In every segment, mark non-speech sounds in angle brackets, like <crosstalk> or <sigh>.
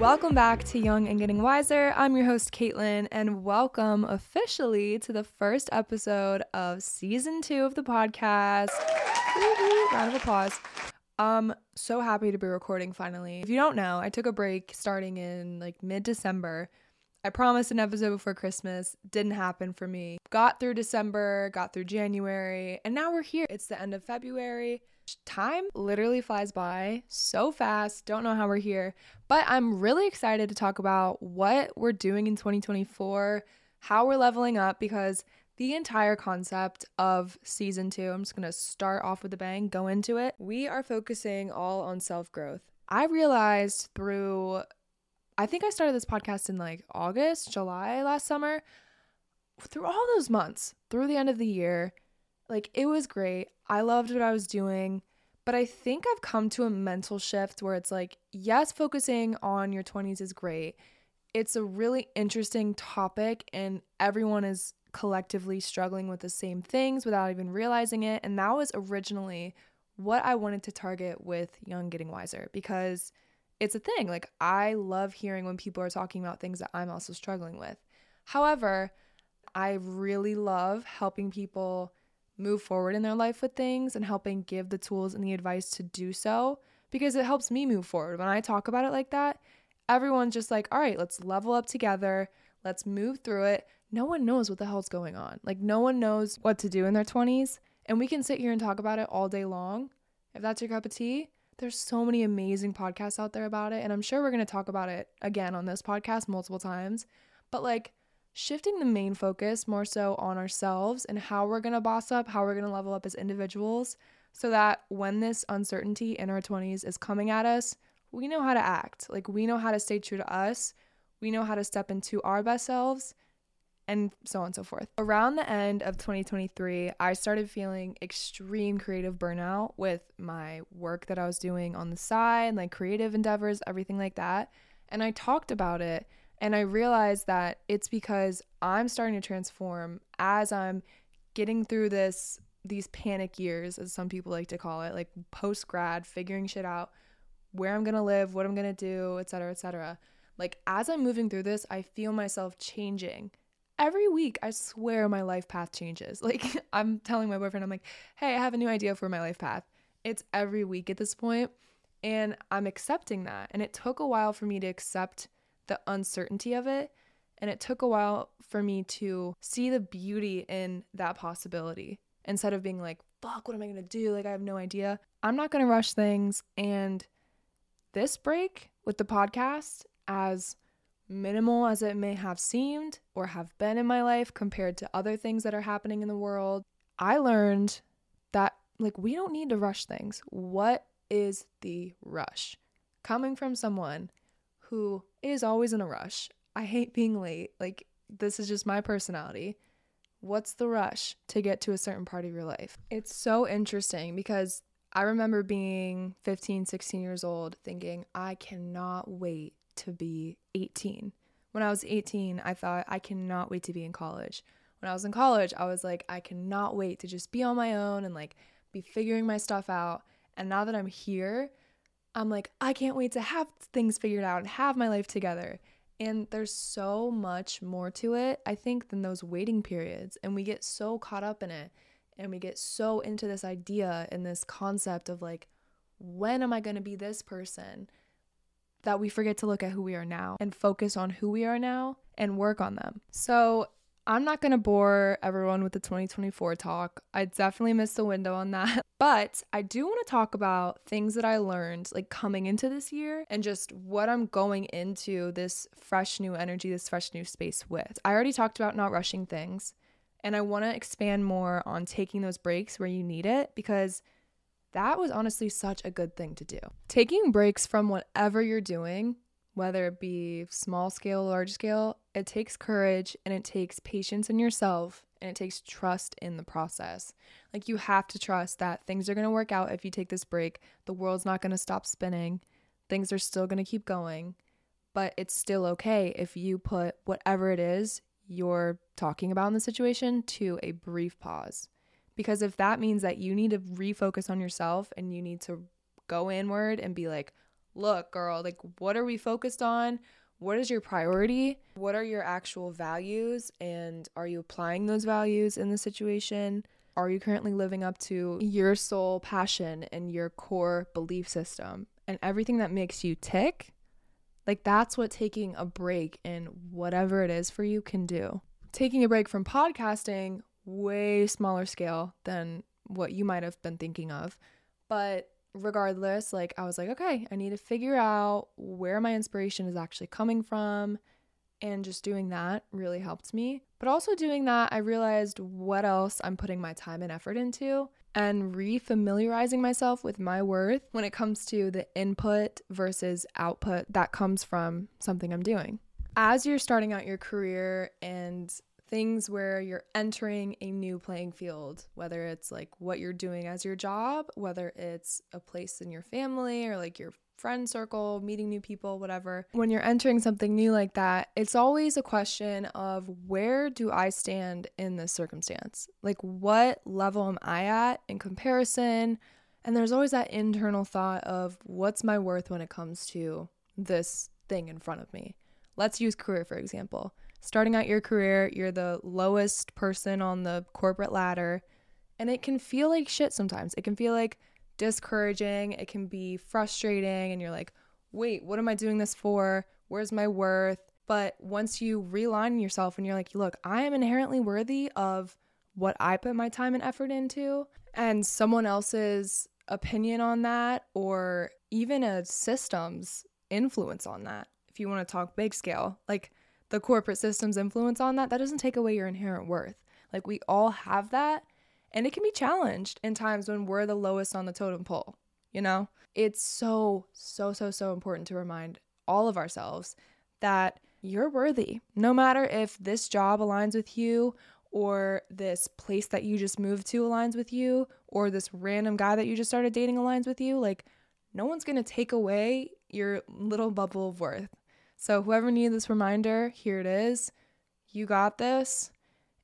Welcome back to Young and Getting Wiser. I'm your host, Caitlin, and welcome officially to the first episode of season two of the podcast. Round of applause. I'm so happy to be recording finally. If you don't know, I took a break starting in like mid December. I promised an episode before Christmas, didn't happen for me. Got through December, got through January, and now we're here. It's the end of February. Time literally flies by so fast. Don't know how we're here, but I'm really excited to talk about what we're doing in 2024, how we're leveling up because the entire concept of season two, I'm just gonna start off with a bang, go into it. We are focusing all on self growth. I realized through, I think I started this podcast in like August, July last summer. Through all those months, through the end of the year, like it was great. I loved what I was doing. But I think I've come to a mental shift where it's like, yes, focusing on your 20s is great. It's a really interesting topic, and everyone is collectively struggling with the same things without even realizing it. And that was originally what I wanted to target with Young Getting Wiser because it's a thing. Like, I love hearing when people are talking about things that I'm also struggling with. However, I really love helping people move forward in their life with things and helping give the tools and the advice to do so because it helps me move forward. When I talk about it like that, everyone's just like, all right, let's level up together, let's move through it. No one knows what the hell's going on. Like, no one knows what to do in their 20s. And we can sit here and talk about it all day long. If that's your cup of tea, there's so many amazing podcasts out there about it. And I'm sure we're going to talk about it again on this podcast multiple times. But like, shifting the main focus more so on ourselves and how we're going to boss up, how we're going to level up as individuals, so that when this uncertainty in our 20s is coming at us, we know how to act. Like, we know how to stay true to us, we know how to step into our best selves, and so on and so forth. Around the end of 2023, I started feeling extreme creative burnout with my work that I was doing on the side, like creative endeavors, everything like that. And I talked about it and I realized that it's because I'm starting to transform as I'm getting through this these panic years as some people like to call it, like post grad, figuring shit out, where I'm going to live, what I'm going to do, etc., etc. Like as I'm moving through this, I feel myself changing. Every week, I swear my life path changes. <laughs> Like I'm telling my boyfriend I'm like, "Hey, I have a new idea for my life path." It's every week at this point, and I'm accepting that. And it took a while for me to accept the uncertainty of it. And it took a while for me to see the beauty in that possibility instead of being like, fuck, what am I gonna do? Like, I have no idea. I'm not gonna rush things. And this break with the podcast, as minimal as it may have seemed or have been in my life compared to other things that are happening in the world, I learned that, like, we don't need to rush things. What is the rush? Coming from someone who is always in a rush. I hate being late. Like, this is just my personality. What's the rush to get to a certain part of your life? It's so interesting because I remember being 15, 16 years old thinking, I cannot wait to be 18. When I was 18, I thought, I cannot wait to be in college. When I was in college, I was like, I cannot wait to just be on my own and like be figuring my stuff out. And now that I'm here, I'm like, I can't wait to have things figured out and have my life together. And there's so much more to it, I think, than those waiting periods. And we get so caught up in it and we get so into this idea and this concept of like, when am I going to be this person? That we forget to look at who we are now and focus on who we are now and work on them. So I'm not going to bore everyone with the 2024 talk. I definitely missed the window on that. <laughs> But I do want to talk about things that I learned like coming into this year and just what I'm going into this fresh new energy, this fresh new space with. I already talked about not rushing things, and I want to expand more on taking those breaks where you need it because that was honestly such a good thing to do. Taking breaks from whatever you're doing whether it be small scale, large scale, it takes courage and it takes patience in yourself and it takes trust in the process. Like you have to trust that things are going to work out if you take this break. The world's not going to stop spinning. Things are still going to keep going, but it's still okay if you put whatever it is you're talking about in the situation to a brief pause. Because if that means that you need to refocus on yourself and you need to go inward and be like, look, girl, like, what are we focused on? What is your priority? What are your actual values? And are you applying those values in the situation? Are you currently living up to your soul passion and your core belief system and everything that makes you tick? Like, that's what taking a break in whatever it is for you can do. Taking a break from podcasting, way smaller scale than what you might have been thinking of. But regardless, like I was like, okay, I need to figure out where my inspiration is actually coming from. And just doing that really helped me. But also doing that, I realized what else I'm putting my time and effort into and refamiliarizing myself with my worth when it comes to the input versus output that comes from something I'm doing. As you're starting out your career and things where you're entering a new playing field, whether it's like what you're doing as your job, whether it's a place in your family or like your friend circle, meeting new people, whatever. When you're entering something new like that, it's always a question of where do I stand in this circumstance? Like, what level am I at in comparison? And there's always that internal thought of what's my worth when it comes to this thing in front of me. Let's use career, for example starting out your career, you're the lowest person on the corporate ladder, and it can feel like shit sometimes. It can feel like discouraging, it can be frustrating, and you're like, wait, what am I doing this for? Where's my worth? But once you realign yourself and you're like, look, I am inherently worthy of what I put my time and effort into, and someone else's opinion on that, or even a system's influence on that, if you want to talk big scale, like the corporate system's influence on that, that doesn't take away your inherent worth. Like we all have that, and it can be challenged in times when we're the lowest on the totem pole, you know? It's so, so, so, so important to remind all of ourselves that you're worthy. No matter if this job aligns with you or this place that you just moved to aligns with you or this random guy that you just started dating aligns with you, like no one's going to take away your little bubble of worth. So, whoever needed this reminder, here it is. You got this.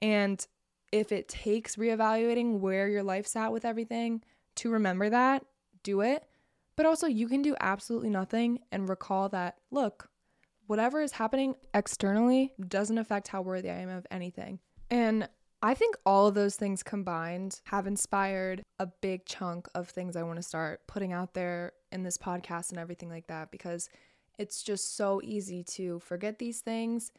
And if it takes reevaluating where your life's at with everything to remember that, do it. But also, you can do absolutely nothing and recall that, look, whatever is happening externally doesn't affect how worthy I am of anything. And I think all of those things combined have inspired a big chunk of things I want to start putting out there in this podcast and everything like that because it's just so easy to forget these things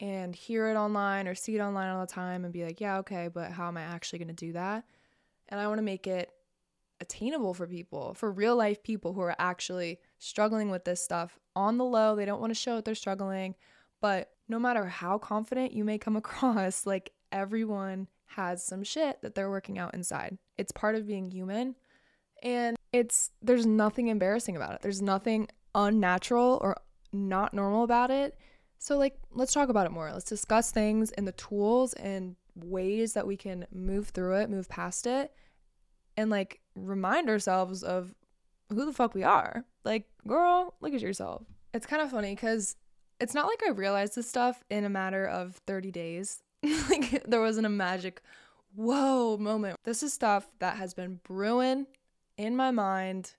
and hear it online or see it online all the time and be like, yeah, okay, but how am I actually going to do that? And I want to make it attainable for people, for real life people who are actually struggling with this stuff on the low. They don't want to show that they're struggling, but no matter how confident you may come <laughs> across, like everyone has some shit that they're working out inside. It's part of being human. And it's there's nothing embarrassing about it. There's nothing unnatural or not normal about it. So, like, let's talk about it more. Let's discuss things and the tools and ways that we can move through it, move past it, and like remind ourselves of who the fuck we are. Like, girl, look at yourself. It's kind of funny because it's not like I realized this stuff in a matter of 30 days. <laughs> like, there wasn't a magic, whoa moment. This is stuff that has been brewing in my mind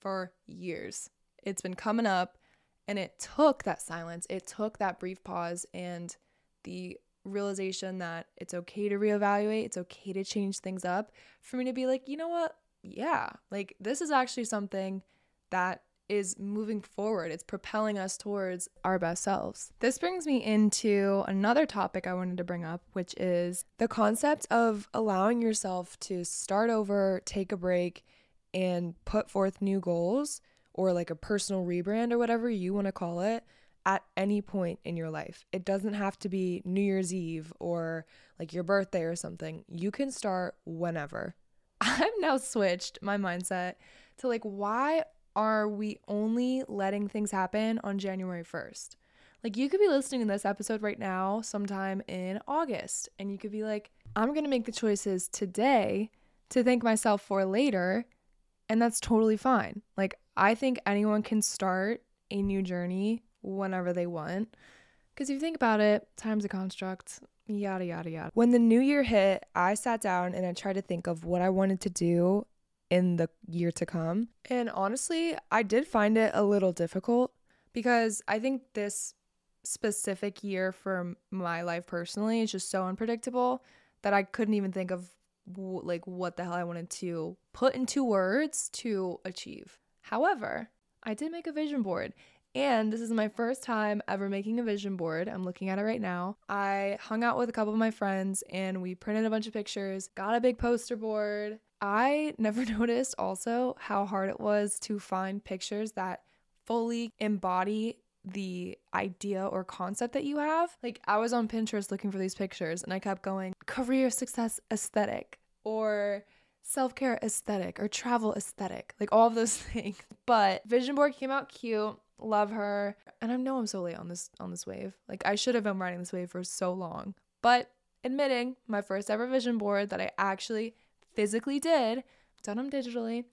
for years. It's been coming up, and it took that silence, it took that brief pause, and the realization that it's okay to reevaluate, it's okay to change things up for me to be like, you know what? Yeah, like this is actually something that is moving forward. It's propelling us towards our best selves. This brings me into another topic I wanted to bring up, which is the concept of allowing yourself to start over, take a break, and put forth new goals or like a personal rebrand or whatever you want to call it at any point in your life. It doesn't have to be New Year's Eve or like your birthday or something. You can start whenever. <laughs> I've now switched my mindset to like, why are we only letting things happen on January 1st? Like, you could be listening to this episode right now, sometime in August, and you could be like, I'm to make the choices today to thank myself for later. And that's totally fine. Like, I think anyone can start a new journey whenever they want. Because if you think about it, time's a construct, yada, yada, yada. When the new year hit, I sat down and I tried to think of what I wanted to do in the year to come. And honestly, I did find it a little difficult because I think this specific year for my life personally is just so unpredictable that I couldn't even think of like what the hell I wanted to put into words to achieve. However, I did make a vision board and this is my first time ever making a vision board. I'm looking at it right now. I hung out with a couple of my friends and we printed a bunch of pictures, got a big poster board. I <laughs> never noticed also how hard it was to find pictures that fully embody the idea or concept that you have. Like, I was on Pinterest looking for these pictures and I kept going career success aesthetic or self care aesthetic or travel aesthetic, like all of those <laughs> things. But Vision Board came out cute love her. And I know I'm so late on this on this wave. Like I should have been riding this wave for so long. But admitting my first ever vision board that I actually physically did, done them digitally,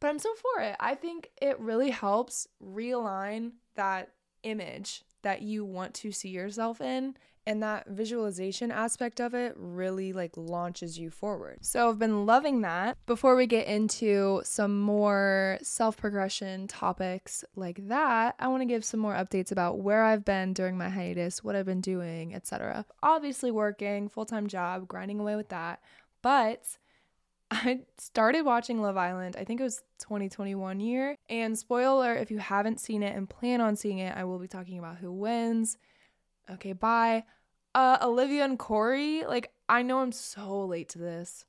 but I'm so for it. I think it really helps realign that image that you want to see yourself in and that visualization aspect of it really like launches you forward. So I've been loving that. Before we get into some more self-progression topics like that, I want to give some more updates about where I've been during my hiatus, what I've been doing, etc. Obviously working, full-time job, grinding away with that. But I started watching Love Island, I think it was 2021 year. And spoiler if you haven't seen it and plan on seeing it, I will be talking about who wins. Okay, bye uh, Olivia and Korey, like, I know I'm so late to this,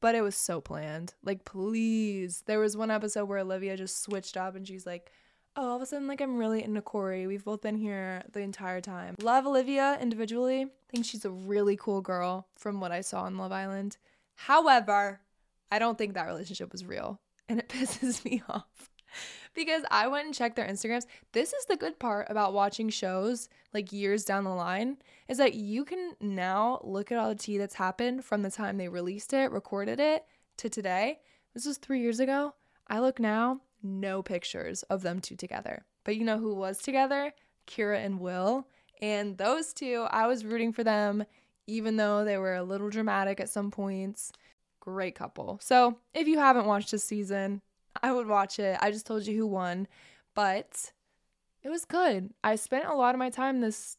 but it was so planned. Like, please. There was one episode where Olivia just switched up and she's like, oh, all of a sudden, like, I'm really into Korey. We've both been here the entire time. Love Olivia individually. I think she's a really cool girl from what I saw on Love Island. However, I don't think that relationship was real and it <laughs> pisses me off because I went and checked their Instagrams. This is the good part about watching shows like years down the line is that you can now look at all the tea that's happened from the time they released it, recorded it to today. This was 3 years ago. I look now, no pictures of them two together. But you know who was together? Kyra and Will. And those two, I was rooting for them even though they were a little dramatic at some points. Great couple. So, if you haven't watched this season, I would watch it. I just told you who won, but it was good. I spent a lot of my time this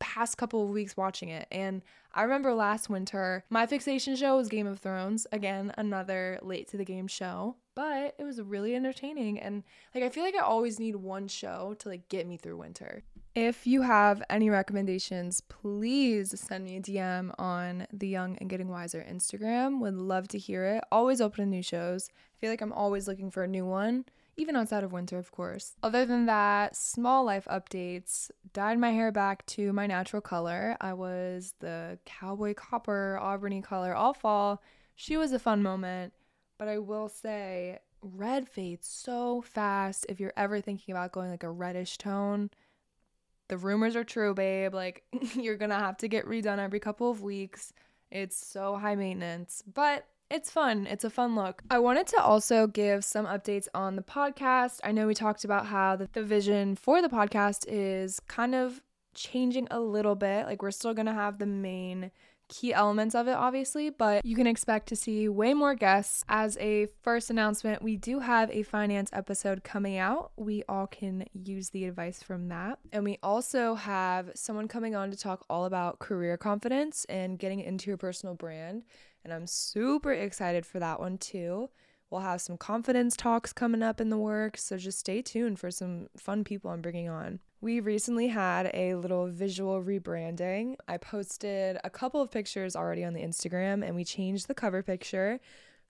past couple of weeks watching it, and I remember last winter my fixation show was Game of Thrones. Again, another late to the game show, but it was really entertaining. And like I feel like I always need one show to like get me through winter. If you have any recommendations, please send me a DM on the Young and Getting Wiser Instagram. Would love to hear it. Always open to new shows. I feel like I'm always looking for a new one, even outside of winter, of course. Other than that, small life updates. Dyed my hair back to my natural color. I was the cowboy copper, auburny color all fall. She was a fun moment, but I will say, red fades so fast if you're ever thinking about going like a reddish tone the rumors are true, babe. Like, <laughs> you're gonna have to get redone every couple of weeks. It's so high maintenance, but it's fun. It's a fun look. I wanted to also give some updates on the podcast. I know we talked about how the, the vision for the podcast is kind of changing a little bit. Like, we're still gonna have the main key elements of it, obviously, but you can expect to see way more guests. As a first announcement, we do have a finance episode coming out. We all can use the advice from that. And we also have someone coming on to talk all about career confidence and getting into your personal brand. And I'm super excited for that one too. We'll have some confidence talks coming up in the works, so just stay tuned for some fun people I'm bringing on. We recently had a little visual rebranding. I posted a couple of pictures already on the Instagram and we changed the cover picture.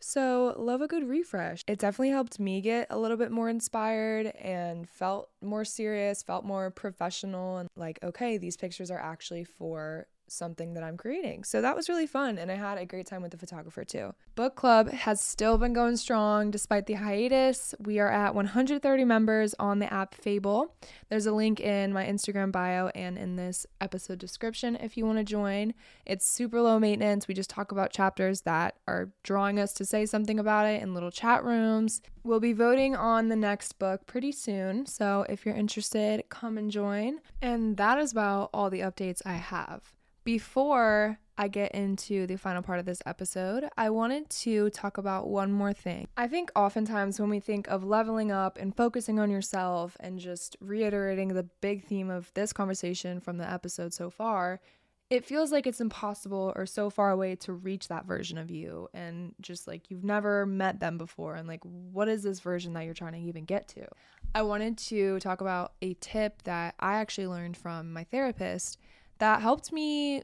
So, love a good refresh. It definitely helped me get a little bit more inspired and felt more serious, felt more professional, and like, okay, these pictures are actually for something that I'm creating. So that was really fun and I had a great time with the photographer too. Book club has still been going strong despite the hiatus. We are at 130 members on the app Fable. There's a link in my Instagram bio and in this episode description if you want to join. It's super low maintenance. We just talk about chapters that are drawing us to say something about it in little chat rooms. We'll be voting on the next book pretty soon. So if you're interested, come and join. And that is about all the updates I have before I get into the final part of this episode, I wanted to talk about one more thing. I think oftentimes when we think of leveling up and focusing on yourself and just reiterating the big theme of this conversation from the episode so far, it feels like it's impossible or so far away to reach that version of you and just like you've never met them before and like what is this version that you're trying to even get to i wanted to talk about a tip that i actually learned from my therapist that helped me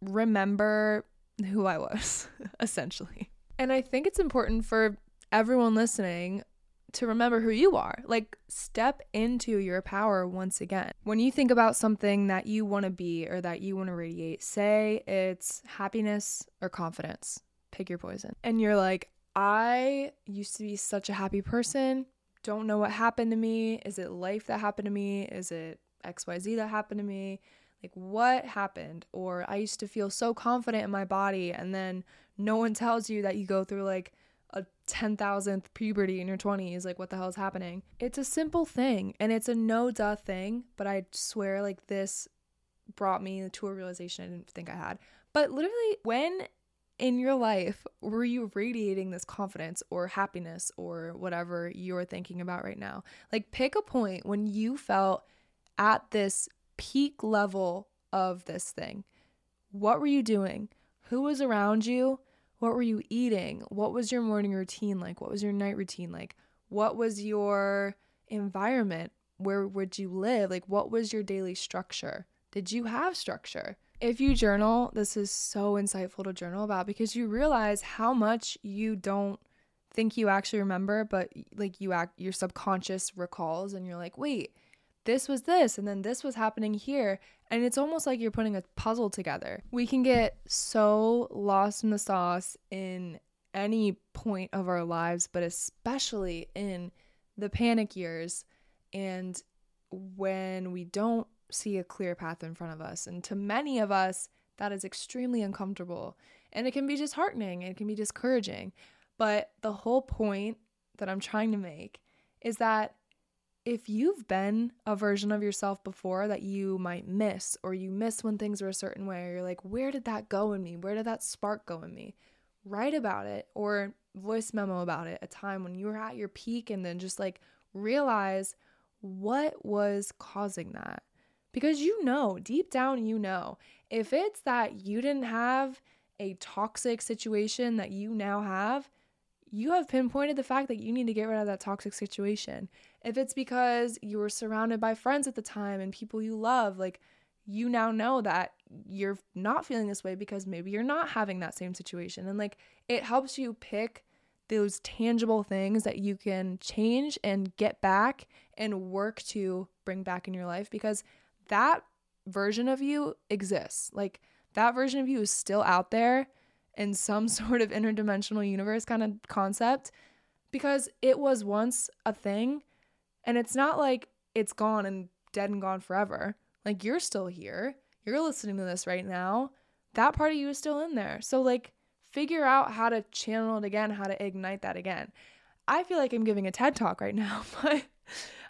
remember who i was <laughs> essentially and i think it's important for everyone listening to remember who you are. Like, step into your power once again. When you think about something that you want to be or that you want to radiate, say it's happiness or confidence, pick your poison. And you're like, I used to be such a happy person. Don't know what happened to me. Is it life that happened to me? Is it XYZ that happened to me? Like, what happened? Or I used to feel so confident in my body, and then no one tells you that you go through like a 10,000th puberty in your 20s. Like, what the hell is happening? It's a simple thing and it's a no duh thing, but I swear, like, this brought me to a realization I didn't think I had. But literally, when in your life were you radiating this confidence or happiness or whatever you're thinking about right now? Like, pick a point when you felt at this peak level of this thing. What were you doing? Who was around you? What were you eating? What was your morning routine like? What was your night routine like? What was your environment? Where would you live? Like, what was your daily structure? Did you have structure? If you journal, this is so insightful to journal about because you realize how much you don't think you actually remember, but like you act, your subconscious recalls, and you're like, wait, this was this and then this was happening here and it's almost like you're putting a puzzle together. We can get so lost in the sauce in any point of our lives, but especially in the panic years and when we don't see a clear path in front of us. And to many of us, that is extremely uncomfortable and it can be disheartening, it can be discouraging. But the whole point that I'm trying to make is that if you've been a version of yourself before that you might miss, or you miss when things are a certain way, or you're like, where did that go in me? Where did that spark go in me? Write about it or voice memo about it, a time when you were at your peak, and then just like realize what was causing that. Because you know, deep down, you know, if it's that you didn't have a toxic situation that you now have, you have pinpointed the fact that you need to get rid of that toxic situation. If it's because you were surrounded by friends at the time and people you love, like you now know that you're not feeling this way because maybe you're not having that same situation. And like it helps you pick those tangible things that you can change and get back and work to bring back in your life because that version of you exists. Like that version of you is still out there in some <laughs> sort of interdimensional universe kind of concept because it was once a thing and it's not like it's gone and dead and gone forever. Like you're still here. You're listening to this right now. That part of you is still in there. So like figure out how to channel it again, how to ignite that again. I feel like I'm giving a TED talk right now, <laughs> but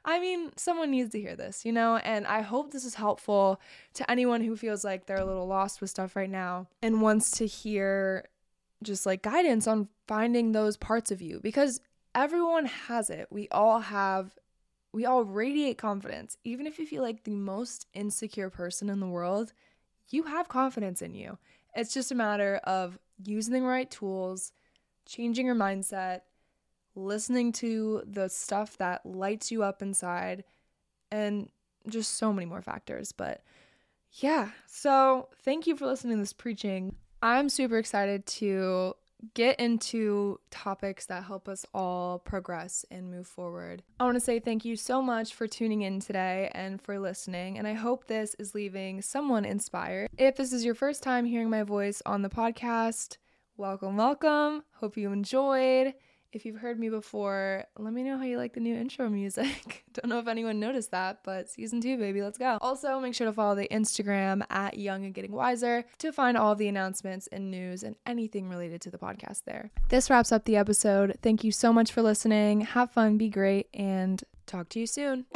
I mean, someone needs to hear this, you know? And I hope this is helpful to anyone who feels like they're a little lost with stuff right now and wants to hear just like guidance on finding those parts of you because everyone has it. We all have, we all radiate confidence. Even if you feel like the most insecure person in the world, you have confidence in you. It's just a matter of using the right tools, changing your mindset, listening to the stuff that lights you up inside, and just so many more factors. But yeah, so thank you for listening to this preaching. I'm super excited to get into topics that help us all progress and move forward. I want to say thank you so much for tuning in today and for listening, and I hope this is leaving someone inspired. If this is your first time hearing my voice on the podcast, welcome, welcome. Hope you enjoyed. If you've heard me before, let me know how you like the new intro music. <laughs> Don't know if anyone noticed that, but season two, baby, let's go. Also, make sure to follow the Instagram at Young and Getting Wiser to find all the announcements and news and anything related to the podcast there. This wraps up the episode. Thank you so much for listening. Have fun, be great, and talk to you soon.